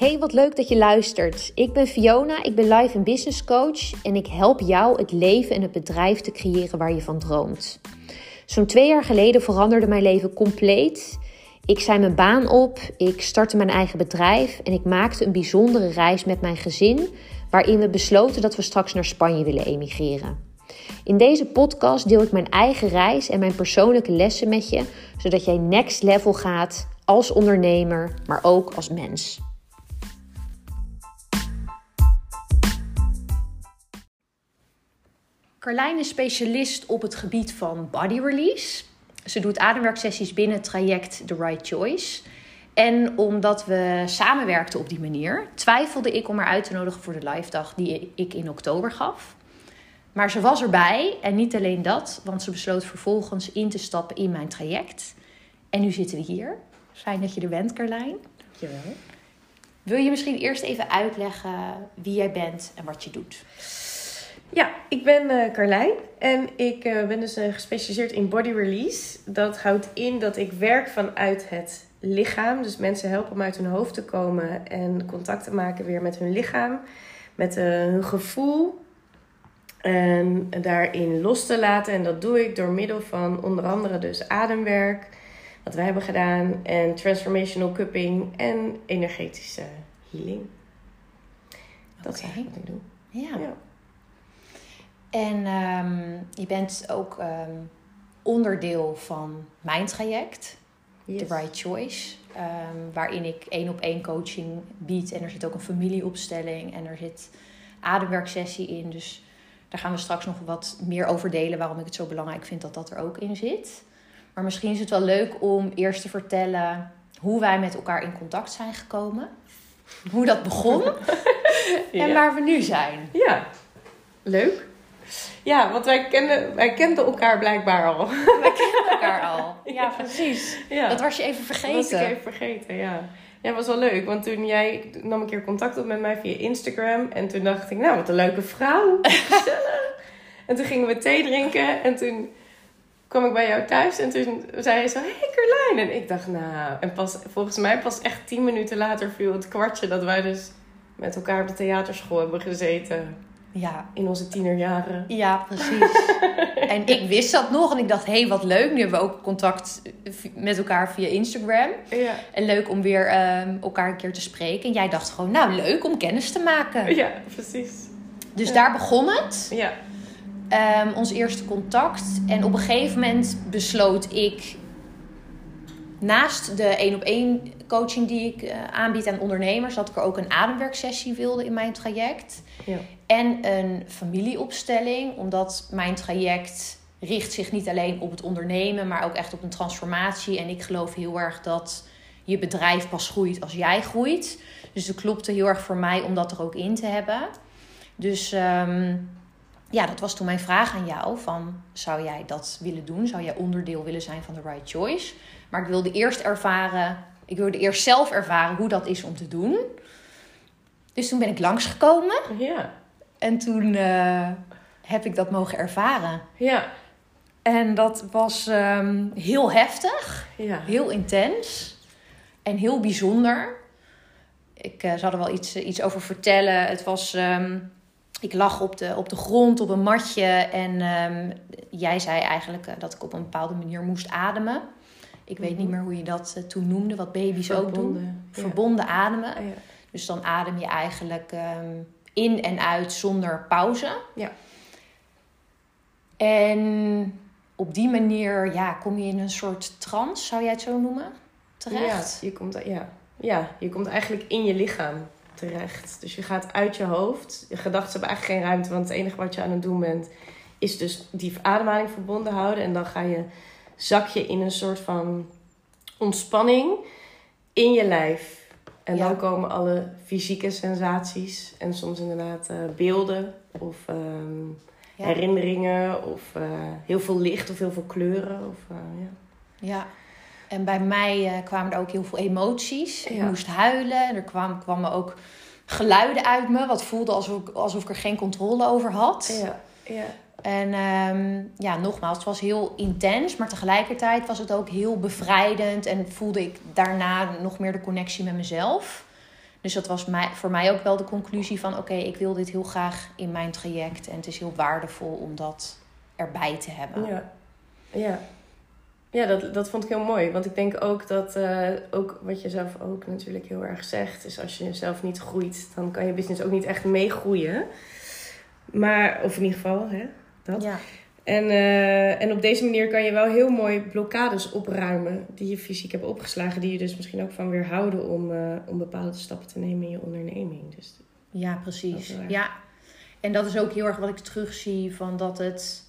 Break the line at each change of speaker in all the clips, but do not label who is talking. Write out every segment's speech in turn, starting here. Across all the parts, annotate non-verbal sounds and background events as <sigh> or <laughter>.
Hey, wat leuk dat je luistert. Ik ben Fiona, ik ben life en business coach en ik help jou het leven en het bedrijf te creëren waar je van droomt. Zo'n twee jaar geleden veranderde mijn leven compleet. Ik zei mijn baan op, ik startte mijn eigen bedrijf en ik maakte een bijzondere reis met mijn gezin, waarin we besloten dat we straks naar Spanje willen emigreren. In deze podcast deel ik mijn eigen reis en mijn persoonlijke lessen met je, zodat jij next level gaat als ondernemer, maar ook als mens. Carlijn is specialist op het gebied van body release. Ze doet ademwerksessies binnen het traject The Right Choice. En omdat we samenwerkten op die manier, twijfelde ik om haar uit te nodigen voor de live dag die ik in oktober gaf. Maar ze was erbij en niet alleen dat, want ze besloot vervolgens in te stappen in mijn traject. En nu zitten we hier. Fijn dat je er bent, Carlijn.
Dankjewel.
Wil je misschien eerst even uitleggen wie jij bent en wat je doet?
Ja, ik ben uh, Carlijn en ik uh, ben dus uh, gespecialiseerd in body release. Dat houdt in dat ik werk vanuit het lichaam. Dus mensen helpen om uit hun hoofd te komen en contact te maken weer met hun lichaam. Met hun gevoel en daarin los te laten. En dat doe ik door middel van onder andere dus ademwerk, wat wij hebben gedaan, en transformational cupping en energetische healing. Dat is eigenlijk wat ik doe.
Ja. ja. En um, je bent ook um, onderdeel van mijn traject, yes. The Right Choice. Um, waarin ik één op één coaching bied. En er zit ook een familieopstelling en er zit ademwerksessie in. Dus daar gaan we straks nog wat meer over delen waarom ik het zo belangrijk vind dat dat er ook in zit. Maar misschien is het wel leuk om eerst te vertellen hoe wij met elkaar in contact zijn gekomen. Hoe dat begon <laughs> ja. en waar we nu zijn.
Ja, leuk. Ja, want wij kenden, wij kenden elkaar blijkbaar al.
Wij kenden elkaar al. <laughs> Ja, precies. Ja. Dat was je even vergeten. Dat
was ik even vergeten, ja. Ja, was wel leuk. Want toen jij nam een keer contact op met mij via Instagram. En toen dacht ik, nou, wat een leuke vrouw. <laughs> en toen gingen we thee drinken. En toen kwam ik bij jou thuis. En toen zei je zo, hey Carlijn. En ik dacht, nou... En pas, volgens mij pas echt tien minuten later viel het kwartje... dat wij dus met elkaar op de theaterschool hebben gezeten. Ja. In onze tienerjaren.
Ja, precies. <laughs> en ik wist dat nog en ik dacht, hé, hey, wat leuk. Nu hebben we ook contact met elkaar via Instagram. Ja. En leuk om weer um, elkaar een keer te spreken. En jij dacht gewoon, nou, leuk om kennis te maken.
Ja, precies.
Dus ja. daar begon het. Ja. Um, ons eerste contact. En op een gegeven moment besloot ik naast de één op één coaching die ik uh, aanbied aan ondernemers, dat ik er ook een ademwerksessie wilde in mijn traject. Ja. En een familieopstelling, omdat mijn traject richt zich niet alleen op het ondernemen, maar ook echt op een transformatie. En ik geloof heel erg dat je bedrijf pas groeit als jij groeit. Dus het klopte heel erg voor mij om dat er ook in te hebben. Dus um, ja, dat was toen mijn vraag aan jou: van, zou jij dat willen doen? Zou jij onderdeel willen zijn van de Right Choice? Maar ik wilde eerst ervaren, ik wilde eerst zelf ervaren hoe dat is om te doen. Dus toen ben ik langsgekomen. Ja. En toen uh, heb ik dat mogen ervaren. Ja. En dat was um, heel heftig, ja. heel intens en heel bijzonder. Ik uh, zal er wel iets, iets over vertellen. Het was. Um, ik lag op de, op de grond op een matje en um, jij zei eigenlijk uh, dat ik op een bepaalde manier moest ademen. Ik weet niet mhm. meer hoe je dat uh, toen noemde, wat baby's Verbonden, ook doen. Verbonden ademen. Ja. Dus dan adem je eigenlijk um, in en uit zonder pauze. Ja. En op die manier ja, kom je in een soort trance, zou jij het zo noemen? Terecht?
Ja, je komt, ja. ja, je komt eigenlijk in je lichaam terecht. Dus je gaat uit je hoofd. Je gedachten hebben eigenlijk geen ruimte, want het enige wat je aan het doen bent, is dus die ademhaling verbonden houden. En dan ga je, zak je in een soort van ontspanning in je lijf. En dan komen alle fysieke sensaties en soms inderdaad uh, beelden of um, ja. herinneringen of uh, heel veel licht of heel veel kleuren. Of, uh, ja.
ja, en bij mij kwamen er ook heel veel emoties. Ik moest huilen. Er kwamen, ook geluiden uit me, wat voelde alsof ik, alsof ik er geen controle over had. Ja, ja. En um, ja, nogmaals, het was heel intens, maar tegelijkertijd was het ook heel bevrijdend en voelde ik daarna nog meer de connectie met mezelf. Dus dat was mij, voor mij ook wel de conclusie van: oké, ik wil dit heel graag in mijn traject. En het is heel waardevol om dat erbij te hebben.
Ja, ja. ja dat, dat vond ik heel mooi. Want ik denk ook dat, uh, ook wat je zelf ook natuurlijk heel erg zegt, is als je zelf niet groeit, dan kan je business ook niet echt meegroeien. Maar, of in ieder geval, hè, dat. Ja. En, uh, en op deze manier kan je wel heel mooi blokkades opruimen die je fysiek hebt opgeslagen, die je dus misschien ook van weerhouden om, uh, om bepaalde stappen te nemen in je onderneming. Dus,
ja, precies. Ja. En dat is ook heel erg wat ik terugzie van dat het.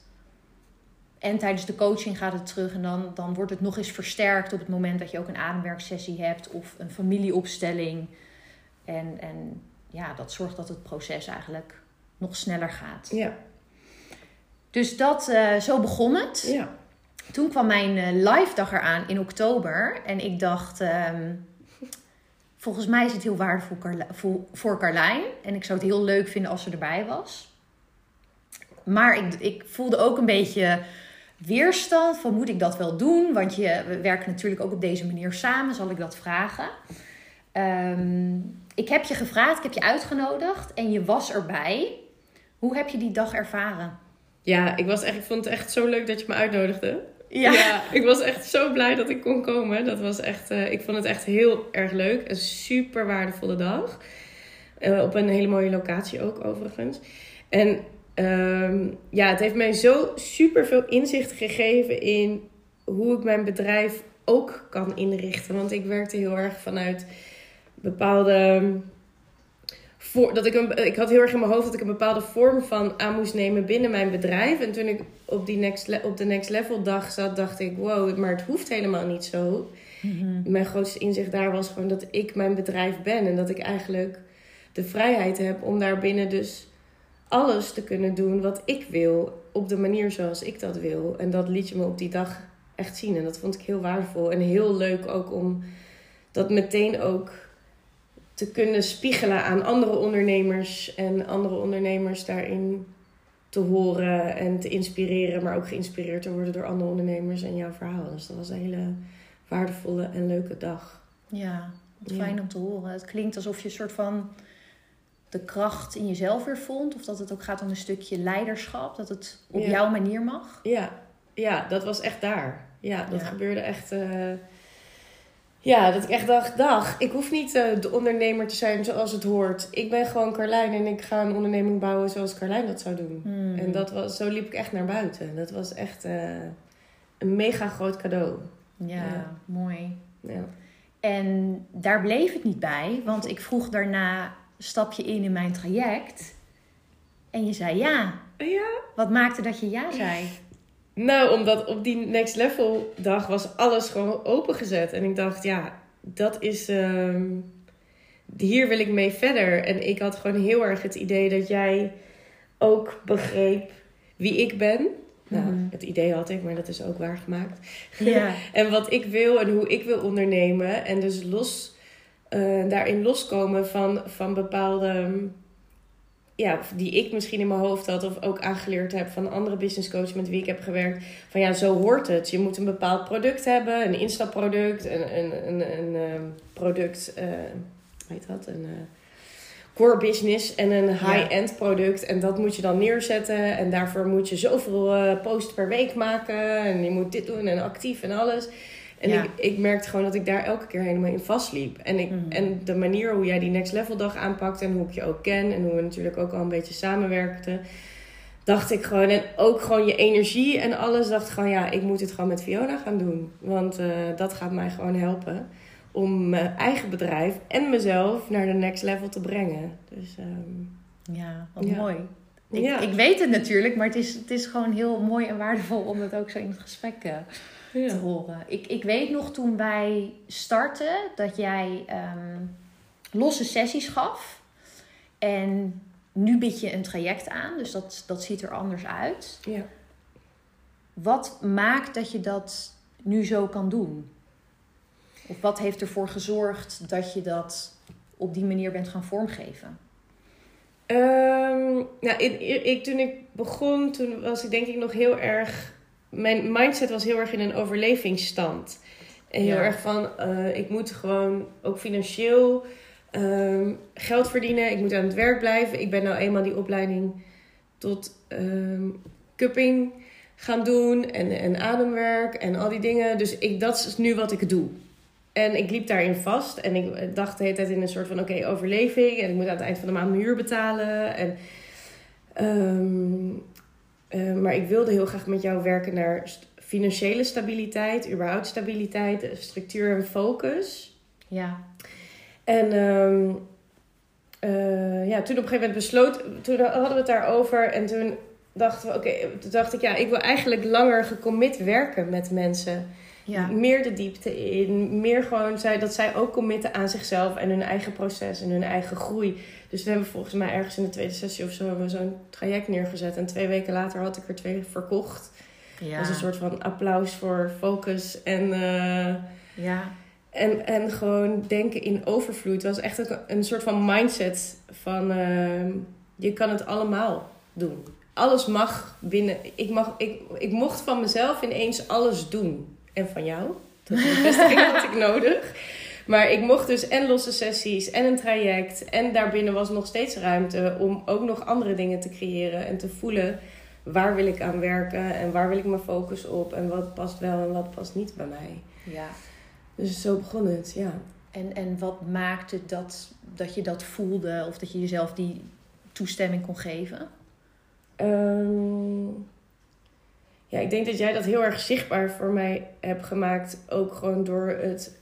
En tijdens de coaching gaat het terug en dan, dan wordt het nog eens versterkt op het moment dat je ook een ademwerksessie hebt of een familieopstelling. En, en ja, dat zorgt dat het proces eigenlijk nog sneller gaat.
Ja,
dus dat, uh, zo begon het.
Ja.
Toen kwam mijn uh, live dag eraan in oktober. En ik dacht, um, volgens mij is het heel waardevol voor, voor Carlijn. En ik zou het heel leuk vinden als ze erbij was. Maar ik, ik voelde ook een beetje weerstand van moet ik dat wel doen? Want je, we werken natuurlijk ook op deze manier samen. Zal ik dat vragen? Um, ik heb je gevraagd, ik heb je uitgenodigd en je was erbij. Hoe heb je die dag ervaren?
Ja, ik, was echt, ik vond het echt zo leuk dat je me uitnodigde. Ja. ik was echt zo blij dat ik kon komen. Dat was echt, uh, ik vond het echt heel erg leuk. Een super waardevolle dag. Uh, op een hele mooie locatie ook overigens. En uh, ja, het heeft mij zo super veel inzicht gegeven in hoe ik mijn bedrijf ook kan inrichten. Want ik werkte heel erg vanuit bepaalde voor, dat ik, een, ik had heel erg in mijn hoofd dat ik een bepaalde vorm van aan moest nemen binnen mijn bedrijf. En toen ik op, die next, op de next level dag zat, dacht ik, wow, maar het hoeft helemaal niet zo. Mhm. Mijn grootste inzicht daar was gewoon dat ik mijn bedrijf ben. En dat ik eigenlijk de vrijheid heb om daarbinnen dus alles te kunnen doen wat ik wil. Op de manier zoals ik dat wil. En dat liet je me op die dag echt zien. En dat vond ik heel waardevol. En heel leuk ook om dat meteen ook te kunnen spiegelen aan andere ondernemers en andere ondernemers daarin te horen en te inspireren, maar ook geïnspireerd te worden door andere ondernemers en jouw verhaal. Dus dat was een hele waardevolle en leuke dag.
Ja, fijn om te horen. Het klinkt alsof je een soort van de kracht in jezelf weer vond, of dat het ook gaat om een stukje leiderschap, dat het op jouw manier mag.
Ja. ja, dat was echt daar. Ja, dat gebeurde echt. Uh, ja, dat ik echt dacht, dag, ik hoef niet uh, de ondernemer te zijn zoals het hoort. Ik ben gewoon Carlijn en ik ga een onderneming bouwen zoals Carlijn dat zou doen. Hmm. En dat was, zo liep ik echt naar buiten. Dat was echt uh, een mega groot cadeau.
Ja, mooi. Ja. En daar bleef het niet bij, want ik vroeg daarna, stap je in in mijn traject? En je zei ja.
Ja.
Wat maakte dat je ja zei?
Nou, omdat op die next level dag was alles gewoon opengezet. En ik dacht, ja, dat is. Uh, hier wil ik mee verder. En ik had gewoon heel erg het idee dat jij ook begreep wie ik ben. Nou, mhm. het idee had ik, maar dat is ook waargemaakt.
Ja. <laughs>
en wat ik wil en hoe ik wil ondernemen. En dus los, uh, daarin loskomen van, van bepaalde ja, die ik misschien in mijn hoofd had of ook aangeleerd heb van andere business coaches met wie ik heb gewerkt. Van ja, zo hoort het. Je moet een bepaald product hebben, een instapproduct, een, een, een, een ehm, product, uh, heet dat? Een uh, core business en een high-end product. En dat moet je dan neerzetten. En daarvoor moet je zoveel uh, posts per week maken. En je moet dit doen en actief en alles. En ik, ik merkte gewoon dat ik daar elke keer helemaal in vastliep. En, ik, mhm. en de manier hoe jij die next level dag aanpakt en hoe ik je ook ken en hoe we natuurlijk ook al een beetje samenwerkten, dacht ik gewoon, en ook gewoon je energie en alles, dacht gewoon, ja, ik moet het gewoon met Fiona gaan doen. Want uh, dat gaat mij gewoon helpen om mijn eigen bedrijf en mezelf naar de next level te brengen. Dus, um,
ja, wat mooi. Ik, ja. ik weet het natuurlijk, maar het is, het is gewoon heel mooi en waardevol om het ook zo in het gesprek uh, ja. te horen. Ik, ik weet nog toen wij startten dat jij um, losse sessies gaf. En nu bied je een traject aan, dus dat, dat ziet er anders uit.
Ja.
Wat maakt dat je dat nu zo kan doen? Of wat heeft ervoor gezorgd dat je dat op die manier bent gaan vormgeven?
Um, nou, ik, ik, toen ik begon, toen was ik denk ik nog heel erg mijn mindset was heel erg in een overlevingsstand. En heel erg van, uh, ik moet gewoon ook financieel Ehm, geld verdienen, ik moet aan het werk blijven. Ik ben nou eenmaal die opleiding tot um, cupping gaan doen en, en ademwerk en al die dingen. Dus ik, dat is nu wat ik doe. En ik liep daarin vast en ik dacht de hele tijd in een soort van oké, overleving. En ik moet aan het eind van de maand mijn huur betalen. En, um, maar ik wilde heel graag met jou werken naar financiële stabiliteit, überhaupt stabiliteit, structuur en focus.
Ja.
En um, uh, ja, toen op een gegeven moment besloot, toen hadden we het daarover en toen dachten we, oké, toen dacht ik ja, ik wil eigenlijk langer gecommit werken met mensen. Ja. Meer de diepte in, meer gewoon zij, dat zij ook committen aan zichzelf en hun eigen proces en hun eigen groei. Dus we hebben volgens mij ergens in de tweede sessie of zo zo'n traject neergezet. En twee weken later had ik er twee verkocht. Ja. Dat is een soort van applaus voor focus en, uh,
ja.
en, en gewoon denken in overvloed. Het was echt een, een soort van mindset van uh, je kan het allemaal doen. Alles mag binnen. Ik, mag, ik, ik mocht van mezelf ineens alles doen. En van jou. Dat is het beste had ik nodig. Maar ik mocht dus en losse sessies en een traject. En daarbinnen was nog steeds ruimte om ook nog andere dingen te creëren en te voelen waar wil ik aan werken en waar wil ik mijn focus op en wat past wel en wat past niet bij mij.
Ja.
Dus zo begon het, ja.
En, en wat maakte dat, dat je dat voelde of dat je jezelf die toestemming kon geven?
Um, ja, ik denk dat jij dat heel erg zichtbaar voor mij hebt gemaakt. Ook gewoon door het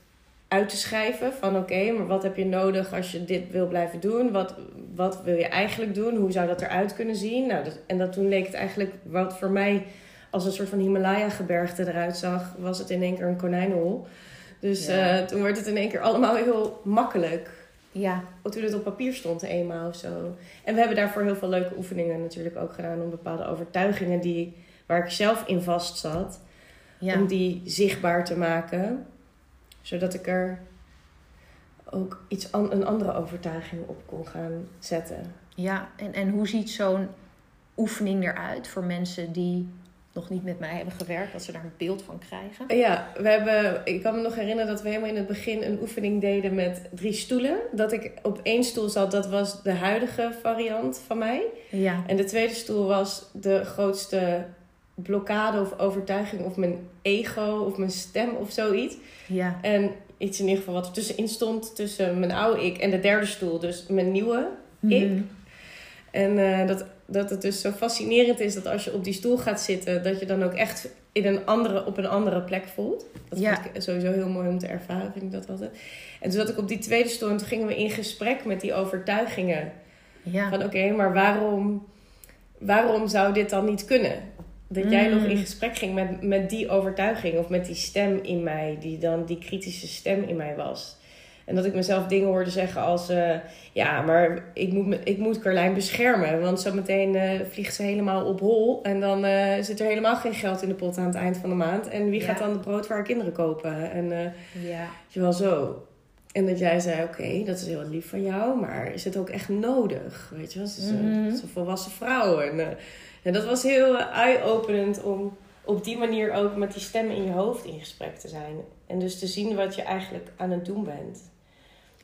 uit te schrijven van oké, maar wat heb je nodig als je dit wil blijven doen? Wat, wat wil je eigenlijk doen? Hoe zou dat eruit kunnen zien? Nou, dat, en dat toen leek het eigenlijk wat voor mij als een soort van Himalaya-gebergte eruit zag, was het in één keer een konijnenhol. Dus eh, toen werd het in één keer allemaal heel makkelijk.
Ja.
Toen het op papier stond eenmaal of zo. En we hebben daarvoor heel veel leuke oefeningen natuurlijk ook gedaan om bepaalde overtuigingen die, waar ik zelf in vast zat, om die zichtbaar te maken zodat ik er ook iets een andere overtuiging op kon gaan zetten.
Ja, en, en hoe ziet zo'n oefening eruit voor mensen die nog niet met mij hebben gewerkt, dat ze daar een beeld van krijgen?
Ja, we hebben, ik kan me nog herinneren dat we helemaal in het begin een oefening deden met drie stoelen. Dat ik op één stoel zat, dat was de huidige variant van mij.
Ja.
En de tweede stoel was de grootste blokkade of overtuiging of mijn ego of mijn stem of zoiets.
Ja.
En iets in ieder geval wat er tussenin stond tussen mijn oude ik en de derde stoel, dus mijn nieuwe ik. Mhm. En uh, dat, dat het dus zo fascinerend is dat als je op die stoel gaat zitten, dat je dan ook echt in een andere, op een andere plek voelt. Dat ja. vind ik sowieso heel mooi om te ervaren, vind ik dat altijd. En toen zat ik op die tweede stoel en toen gingen we in gesprek met die overtuigingen.
Ja.
Van oké, maar waarom, waarom zou dit dan niet kunnen? Dat jij nog in mm. gesprek ging met, met die overtuiging of met die stem in mij, die dan die kritische stem in mij was. En dat ik mezelf dingen hoorde zeggen als: uh, Ja, maar ik moet, ik moet Carlijn beschermen. Want zometeen uh, vliegt ze helemaal op hol. En dan uh, zit er helemaal geen geld in de pot aan het eind van de maand. En wie gaat dan het brood voor haar kinderen kopen? En
ja.
je wel zo. En dat jij zei: Oké, dat is heel lief van jou. Maar is het ook echt nodig? Weet je wel? Ze is, mm een volwassen vrouw. En en dat was heel eye-openend om op die manier ook met die stemmen in je hoofd in gesprek te zijn. En dus te zien wat je eigenlijk aan het doen bent.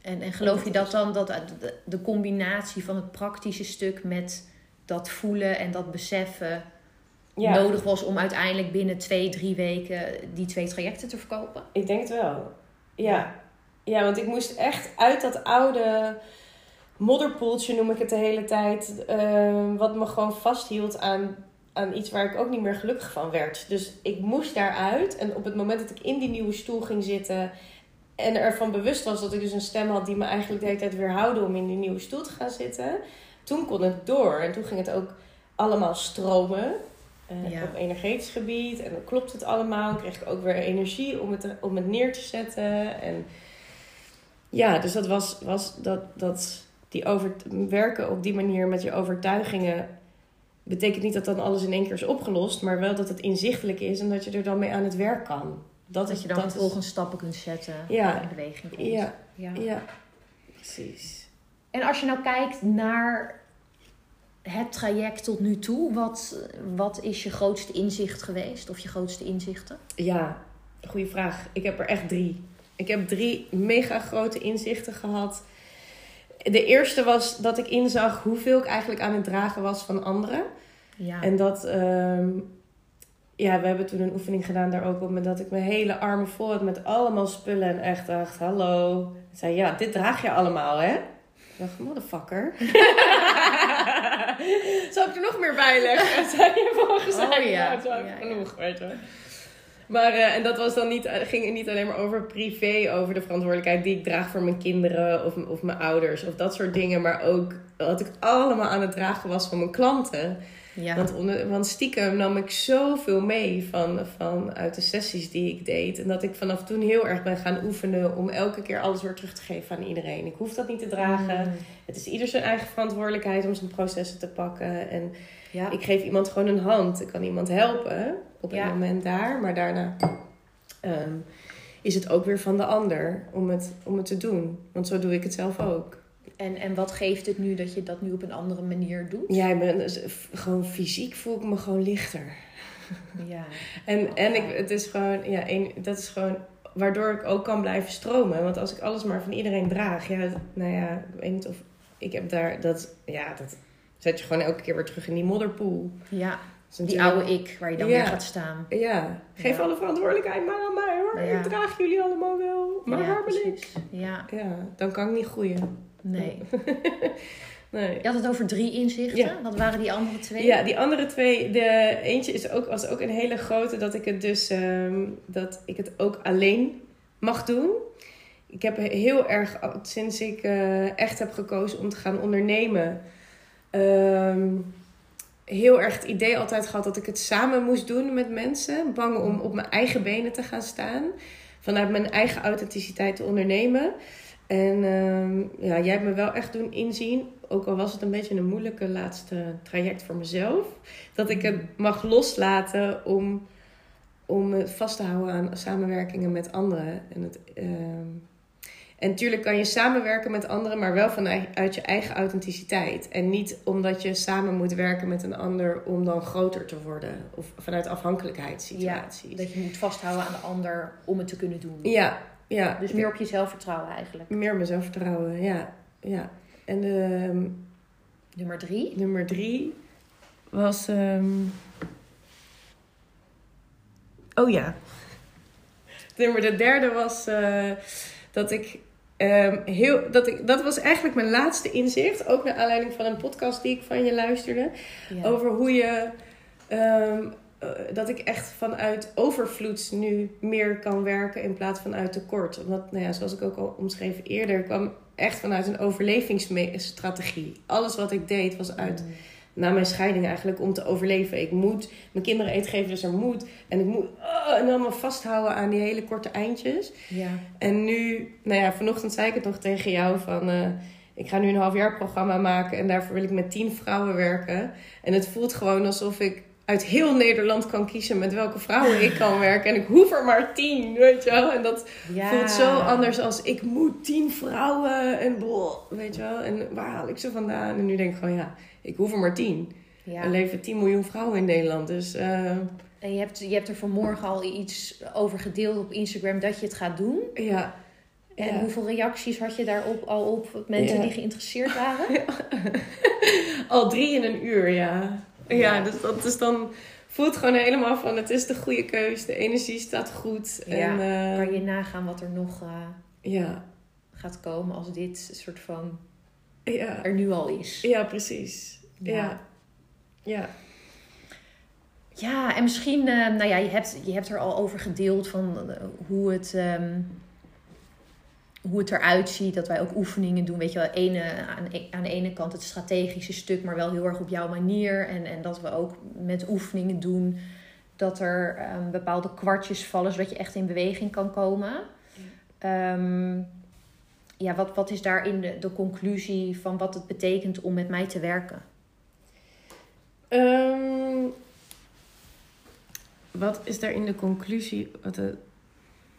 En, en geloof je dat dan, dat de combinatie van het praktische stuk met dat voelen en dat beseffen nodig was om uiteindelijk binnen twee, drie weken die twee trajecten te verkopen?
Ik denk het wel. Ja. Ja, want ik moest echt uit dat oude modderpoeltje noem ik het de hele tijd. Ehm, wat me gewoon vasthield aan, aan iets waar ik ook niet meer gelukkig van werd. Dus ik moest daaruit. En op het moment dat ik in die nieuwe stoel ging zitten. En ervan bewust was dat ik dus een stem had die me eigenlijk de hele tijd weerhoudde om in die nieuwe stoel te gaan zitten. Toen kon het door. En toen ging het ook allemaal stromen. Uh, Op energetisch gebied. En dan klopt het allemaal. Dan kreeg ik ook weer energie om het, om het neer te zetten. En ja, dus dat was, was dat, dat die over, werken op die manier met je overtuigingen betekent niet dat dan alles in één keer is opgelost, maar wel dat het inzichtelijk is en dat je er dan mee aan het werk kan.
Dat, dat je dan volgens stappen kunt zetten
ja,
in beweging
komt. Ja, ja. ja, precies.
En als je nou kijkt naar het traject tot nu toe, wat, wat is je grootste inzicht geweest of je grootste inzichten?
Ja, goede vraag. Ik heb er echt drie. Ik heb drie mega grote inzichten gehad de eerste was dat ik inzag hoeveel ik eigenlijk aan het dragen was van anderen. Ja. En dat, ehm, ja, we hebben toen een oefening gedaan daar ook op. Met dat ik mijn hele armen vol had met allemaal spullen. En echt dacht, hallo. Ik zei, ja, dit draag je allemaal, hè? Ik dacht, motherfucker. <laughs> Zou ik er nog meer bij leggen? <laughs> Zei je volgens mij. Oh, ja. Nou, ja, genoeg, weet je maar, uh, en dat was dan niet, eh, ging niet alleen maar over privé, over de verantwoordelijkheid die ik draag voor mijn kinderen of, of mijn ouders of dat soort dingen. Maar ook wat ik allemaal aan het dragen was van mijn klanten. Ja. Want, onder, want stiekem nam ik zoveel mee van, van uit de sessies die ik deed. En dat ik vanaf toen heel erg ben gaan oefenen om elke keer alles weer terug te geven aan iedereen. Ik hoef dat niet te dragen. Mm. Het is ieder zijn eigen verantwoordelijkheid om zijn processen te pakken. En ja. ik geef iemand gewoon een hand. Ik kan iemand helpen op het moment daar. Maar daarna ehm, is het ook weer van de ander om het, om het te doen. Want zo doe ik het zelf ook.
En, en wat geeft het nu dat je dat nu op een andere manier doet?
Ja, ik ben, dus, gewoon fysiek voel ik me gewoon lichter. Ja. en en ik, het is gewoon, ja, een, dat is gewoon waardoor ik ook kan blijven stromen. Want als ik alles maar van iedereen draag, ja, nou ja, ik weet niet of ik heb daar dat, ja, dat zet je gewoon elke keer weer terug in die modderpoel.
Ja. Die oude ik, waar je dan weer gaat staan.
Ja. Geef alle verantwoordelijkheid maar aan mij hoor. Ik draag jullie allemaal wel. Maar ja, ben ik. Ja. ja. Dan kan ik niet groeien.
Nee. <laughs> nee. Je had het over drie inzichten. Wat waren die andere twee?
Ja, die andere twee. De eentje is ook, was ook een hele grote. Dat ik het dus ehm, dat ik het ook alleen mag doen. Ik heb heel erg, sinds ik uh, echt heb gekozen om te gaan ondernemen. Ehm, heel erg het idee altijd gehad dat ik het samen moest doen met mensen. Bang om op mijn eigen benen te gaan staan. Vanuit mijn eigen authenticiteit te ondernemen. En ehm, ja, jij hebt me wel echt doen inzien, ook al was het een beetje een moeilijke laatste traject voor mezelf, dat ik het mag loslaten om, om het vast te houden aan samenwerkingen met anderen. En, het, ehm, en natuurlijk kan je samenwerken met anderen, maar wel vanuit je eigen authenticiteit. En niet omdat je samen moet werken met een ander om dan groter te worden. Of vanuit afhankelijkheidssituaties.
Ja, dat je moet vasthouden aan de ander om het te kunnen doen.
Ja, ja.
Dus meer op je zelfvertrouwen eigenlijk.
Meer op mijn zelfvertrouwen, ja. ja. En de,
nummer drie?
Nummer drie was... Um... Oh ja. <laughs> Nummer de derde was uh, dat ik um, heel... Dat, ik, dat was eigenlijk mijn laatste inzicht. Ook naar aanleiding van een podcast die ik van je luisterde. Over hoe je... Um, eh, dat ik echt vanuit overvloed nu meer kan werken in plaats van uit tekort. Omdat, nou ja, zoals ik ook al omschreven eerder, kwam echt vanuit een overlevingsstrategie. Alles wat ik deed was uit, mm. Na mijn scheiding eigenlijk, om te overleven. Ik moet mijn kinderen eten geven, dus er moet. En ik moet, oh, en allemaal vasthouden aan die hele korte eindjes. Ja. En nu, nou ja, vanochtend zei ik het nog tegen jou van... Uh, ik ga nu een halfjaarprogramma maken en daarvoor wil ik met tien vrouwen werken. En het voelt gewoon alsof ik uit heel Nederland kan kiezen met welke vrouwen ik kan werken. En ik hoef er maar tien, weet je wel. En dat voelt zo anders als ik moet tien vrouwen en bol, weet je wel. En waar haal ik ze vandaan? En nu denk ik gewoon, ja, ik hoef er maar tien. Ja. Er leven 10 miljoen vrouwen in Nederland, dus... Uh...
En je hebt, je hebt er vanmorgen al iets over gedeeld op Instagram dat je het gaat doen. Ja. En hoeveel reacties had je daarop al op mensen die geïnteresseerd waren? <laughs>
al drie in een uur, ja. Ja, dus dat is dan voelt gewoon helemaal van het is de goede keus. De energie staat goed.
Ja, en, uh, kan je nagaan wat er nog uh, ja. gaat komen als dit soort van ja. er nu al is.
Ja, precies. Ja. Ja.
ja. en misschien, uh, nou ja, je hebt, je hebt er al over gedeeld van hoe het... Um, hoe het eruit ziet. Dat wij ook oefeningen doen. Weet je wel, ene, aan, e-, aan de ene kant het strategische stuk, maar wel heel erg op jouw manier. En, en dat we ook met oefeningen doen dat er um, bepaalde kwartjes vallen, zodat je echt in beweging kan komen. Um, ja wat, wat is daarin de, de conclusie van wat het betekent om met mij te werken?
Um, wat is daar in de conclusie? Wat de,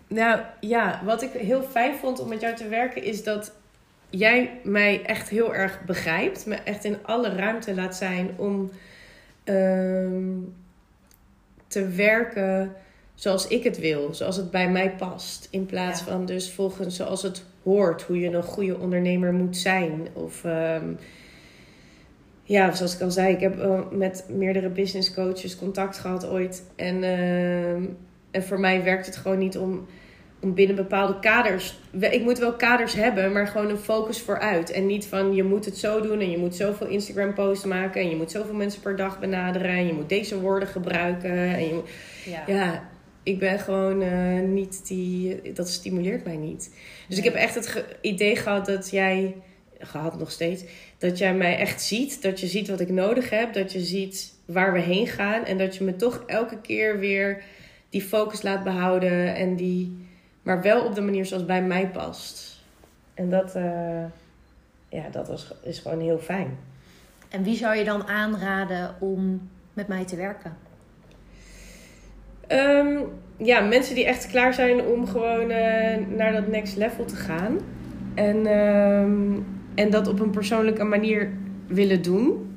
nou ja, wat ik heel fijn vond om met jou te werken is dat jij mij echt heel erg begrijpt. Me echt in alle ruimte laat zijn om um, te werken zoals ik het wil, zoals het bij mij past. In plaats van dus volgens zoals het hoort, hoe je een goede ondernemer moet zijn. Of ehm, ja, zoals ik al zei, ik heb uh, met meerdere business coaches contact gehad ooit. En, ehm, en voor mij werkt het gewoon niet om, om binnen bepaalde kaders. Ik moet wel kaders hebben, maar gewoon een focus vooruit. En niet van je moet het zo doen en je moet zoveel Instagram posts maken en je moet zoveel mensen per dag benaderen en je moet deze woorden gebruiken. En je ja. ja ik ben gewoon uh, niet die. Dat stimuleert mij niet. Dus ik heb echt het idee gehad dat jij. Gehad nog steeds. Dat jij mij echt ziet. Dat je ziet wat ik nodig heb. Dat je ziet waar we heen gaan. En dat je me toch elke keer weer die focus laat behouden. En die. Maar wel op de manier zoals bij mij past. En dat. Uh, ja, dat was, is gewoon heel fijn.
En wie zou je dan aanraden om met mij te werken?
Um, ja, mensen die echt klaar zijn om gewoon uh, naar dat next level te gaan. En, um, en dat op een persoonlijke manier willen doen.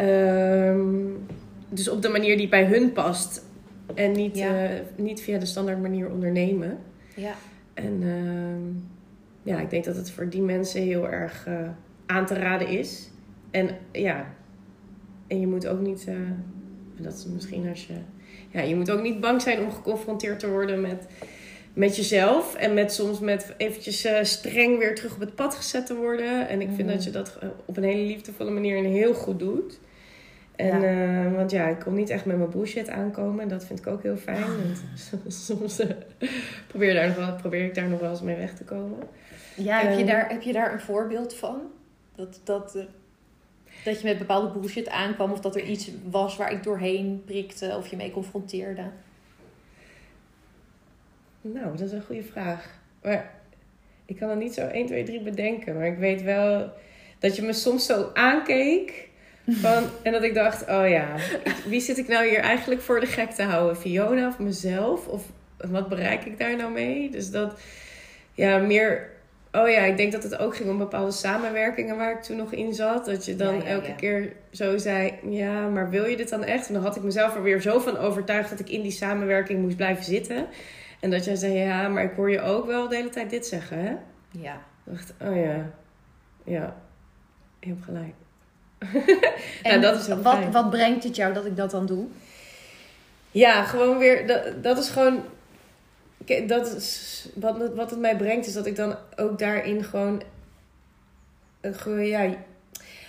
Um, dus op de manier die bij hun past. En niet, ja. uh, niet via de standaard manier ondernemen.
Ja.
En ja, ik denk dat het voor die mensen heel erg uh, aan te raden is. En ja, en je moet ook niet, dat is misschien als je ja, je moet ook niet bang zijn om geconfronteerd te worden met, met jezelf. En met soms met eventjes uh, streng weer terug op het pad gezet te worden. En ik vind dat je dat eh, op een hele liefdevolle manier en heel goed doet. En, ja. Uh, want ja, ik kom niet echt met mijn bullshit aankomen. Dat vind ik ook heel fijn. <laughs> soms probeer, daar nog wel, probeer ik daar nog wel eens mee weg te komen.
Ja, heb, je daar, heb je daar een voorbeeld van? Dat, dat, dat je met bepaalde bullshit aankwam of dat er iets was waar ik doorheen prikte of je mee confronteerde?
Nou, dat is een goede vraag. Maar ik kan er niet zo 1, 2, 3 bedenken. Maar ik weet wel dat je me soms zo aankeek. Van, <laughs> en dat ik dacht, oh ja, wie zit ik nou hier eigenlijk voor de gek te houden? Fiona of mezelf? Of wat bereik ik daar nou mee? Dus dat, ja, meer Oh ja, ik denk dat het ook ging om bepaalde samenwerkingen waar ik toen nog in zat. Dat je dan elke keer zo zei: Ja, maar wil je dit dan echt? En dan had ik mezelf er weer zo van overtuigd dat ik in die samenwerking moest blijven zitten. En dat jij zei: Ja, maar ik hoor je ook wel de hele tijd dit zeggen, hè?
Ja.
Ik dacht: Oh ja, ja, je hebt gelijk. <laughs>
en nou, dat is wat, wat brengt het jou dat ik dat dan doe?
Ja, gewoon weer, dat, dat is gewoon dat is, wat, wat het mij brengt, is dat ik dan ook daarin gewoon. Uh, ja,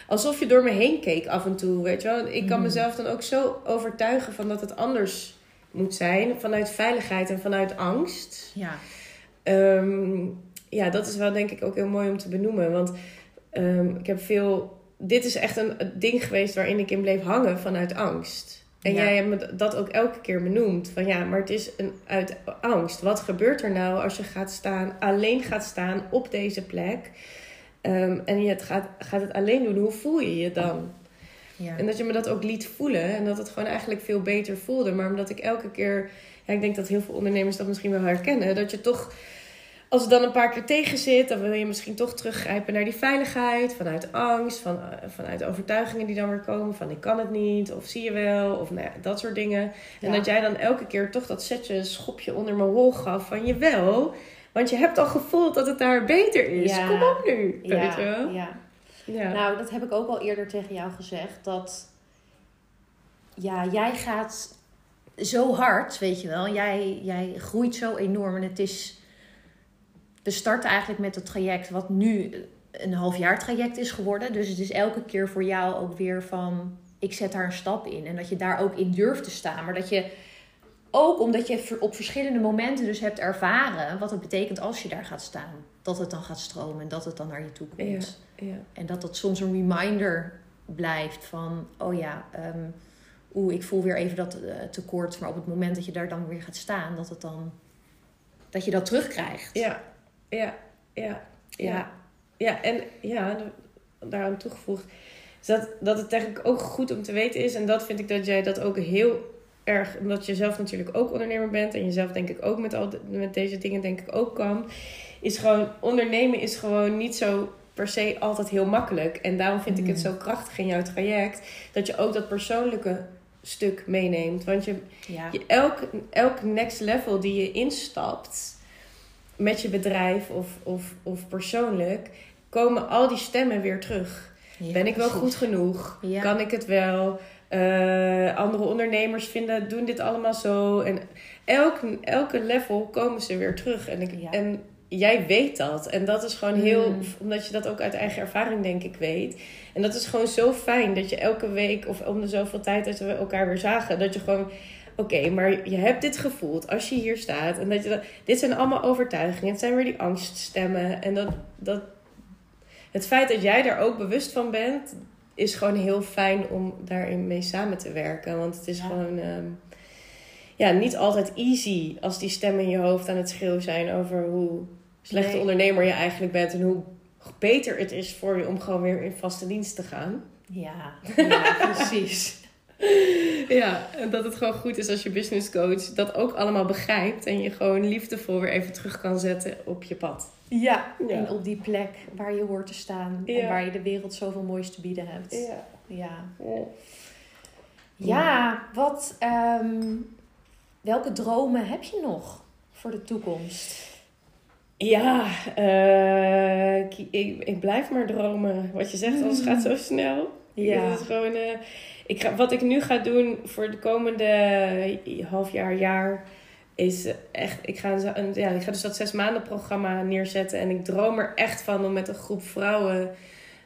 alsof je door me heen keek af en toe, weet je wel. Ik kan mm. mezelf dan ook zo overtuigen van dat het anders moet zijn. Vanuit veiligheid en vanuit angst.
Ja.
Ehm, ja, dat is wel denk ik ook heel mooi om te benoemen. Want um, ik heb veel... Dit is echt een ding geweest waarin ik in bleef hangen vanuit angst. En jij hebt me dat ook elke keer benoemd. Van ja, maar het is een, uit angst. Wat gebeurt er nou als je gaat staan, alleen gaat staan op deze plek? Um, en je het gaat, gaat het alleen doen. Hoe voel je je dan? Ja. En dat je me dat ook liet voelen. En dat het gewoon eigenlijk veel beter voelde. Maar omdat ik elke keer... Ja, ik denk dat heel veel ondernemers dat misschien wel herkennen. Dat je toch als het dan een paar keer tegen zit, dan wil je misschien toch teruggrijpen naar die veiligheid. Vanuit angst, van, uh, vanuit overtuigingen die dan weer komen. Van ik kan het niet, of zie je wel, of nou ja, dat soort dingen. En dat jij dan elke keer toch dat setje schopje onder mijn hol gaf van je wel. Want je hebt al gevoeld dat het daar beter is. Kom op nu, ja. weet je wel.
Ja. ja. Nou, dat heb ik ook al eerder tegen jou gezegd. Dat ja, jij gaat zo hard, weet je wel. Jij, jij groeit zo enorm en het is we starten eigenlijk met het traject wat nu een half jaar traject is geworden. Dus het is elke keer voor jou ook weer van ik zet daar een stap in. En dat je daar ook in durft te staan. Maar dat je ook omdat je op verschillende momenten dus hebt ervaren wat het betekent als je daar gaat staan. Dat het dan gaat stromen en dat het dan naar je toe komt.
Ja, ja.
En dat dat soms een reminder blijft van, oh ja, um, oeh, ik voel weer even dat uh, tekort. Maar op het moment dat je daar dan weer gaat staan, dat het dan, dat je dat terugkrijgt.
Ja, ja, ja, ja. Ja, en ja, daaraan toegevoegd. Is dat, dat het eigenlijk ook goed om te weten is. En dat vind ik dat jij dat ook heel erg, omdat je zelf natuurlijk ook ondernemer bent. En jezelf denk ik ook met, al met deze dingen denk ik ook kan. Is gewoon, ondernemen is gewoon niet zo per se altijd heel makkelijk. En daarom vind ik het mm. zo krachtig in jouw traject. Dat je ook dat persoonlijke stuk meeneemt. Want je, je elk, elk next level die je instapt met je bedrijf of, of, of persoonlijk, komen al die stemmen weer terug. ben ik wel goed genoeg? Kan ik het wel? Uh, andere ondernemers vinden, doen dit allemaal zo. En elk, elke level komen ze weer terug. En, ik, en jij weet dat. En dat is gewoon heel, mm. omdat je dat ook uit eigen ervaring denk ik weet. En dat is gewoon zo fijn dat je elke week of om de zoveel tijd dat we elkaar weer zagen, dat je gewoon, oké, maar je hebt dit gevoeld als je hier staat. En dat je dat, dit zijn allemaal overtuigingen. Het zijn weer die angststemmen. En dat, dat, het feit dat jij daar ook bewust van bent, is gewoon heel fijn om daarin mee samen te werken. Want het is gewoon. Ehm, ja, niet altijd easy als die stemmen in je hoofd aan het schreeuwen zijn over hoe slechte ondernemer je eigenlijk bent en hoe beter het is voor je om gewoon weer in vaste dienst te gaan.
Ja, <laughs> ja precies. <laughs>
ja, en dat het gewoon goed is als je business coach dat ook allemaal begrijpt en je gewoon liefdevol weer even terug kan zetten op je pad.
Ja, en op die plek waar je hoort te staan en waar je de wereld zoveel moois te bieden hebt. Ja. Ja, ja wat, ehm, welke dromen heb je nog voor de toekomst?
Ja, uh, ik, ik blijf maar dromen. Wat je zegt, alles gaat zo snel. Ja. is gewoon, uh, ik ga, wat ik nu ga doen voor de komende half jaar, jaar, is echt, ik ga, een, ja, ik ga dus dat zes maanden programma neerzetten. En ik droom er echt van om met een groep vrouwen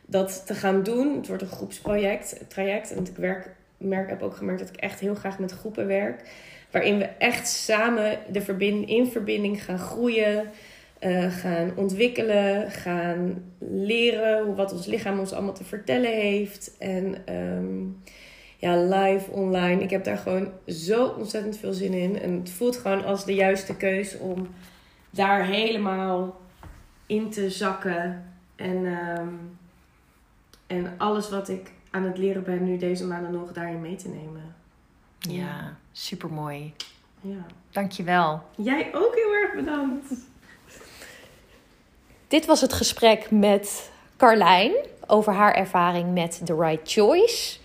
dat te gaan doen. Het wordt een groepsproject, traject. En ik werk, merk, heb ook gemerkt dat ik echt heel graag met groepen werk. Waarin we echt samen de verbind, in verbinding gaan groeien uh, gaan ontwikkelen, gaan leren wat ons lichaam ons allemaal te vertellen heeft. En um, ja, live, online. Ik heb daar gewoon zo ontzettend veel zin in. En het voelt gewoon als de juiste keus om daar helemaal in te zakken. En, um, en alles wat ik aan het leren ben nu deze maanden nog daarin mee te nemen.
Ja, ja super mooi. Ja. Dankjewel.
Jij ook heel erg bedankt.
Dit was het gesprek met Carlijn over haar ervaring met The Right Choice.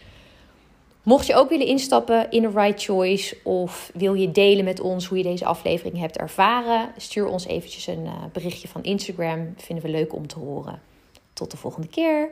Mocht je ook willen instappen in The Right Choice of wil je delen met ons hoe je deze aflevering hebt ervaren, stuur ons eventjes een eh, berichtje van Instagram. Vinden we leuk om te horen. Tot de volgende keer.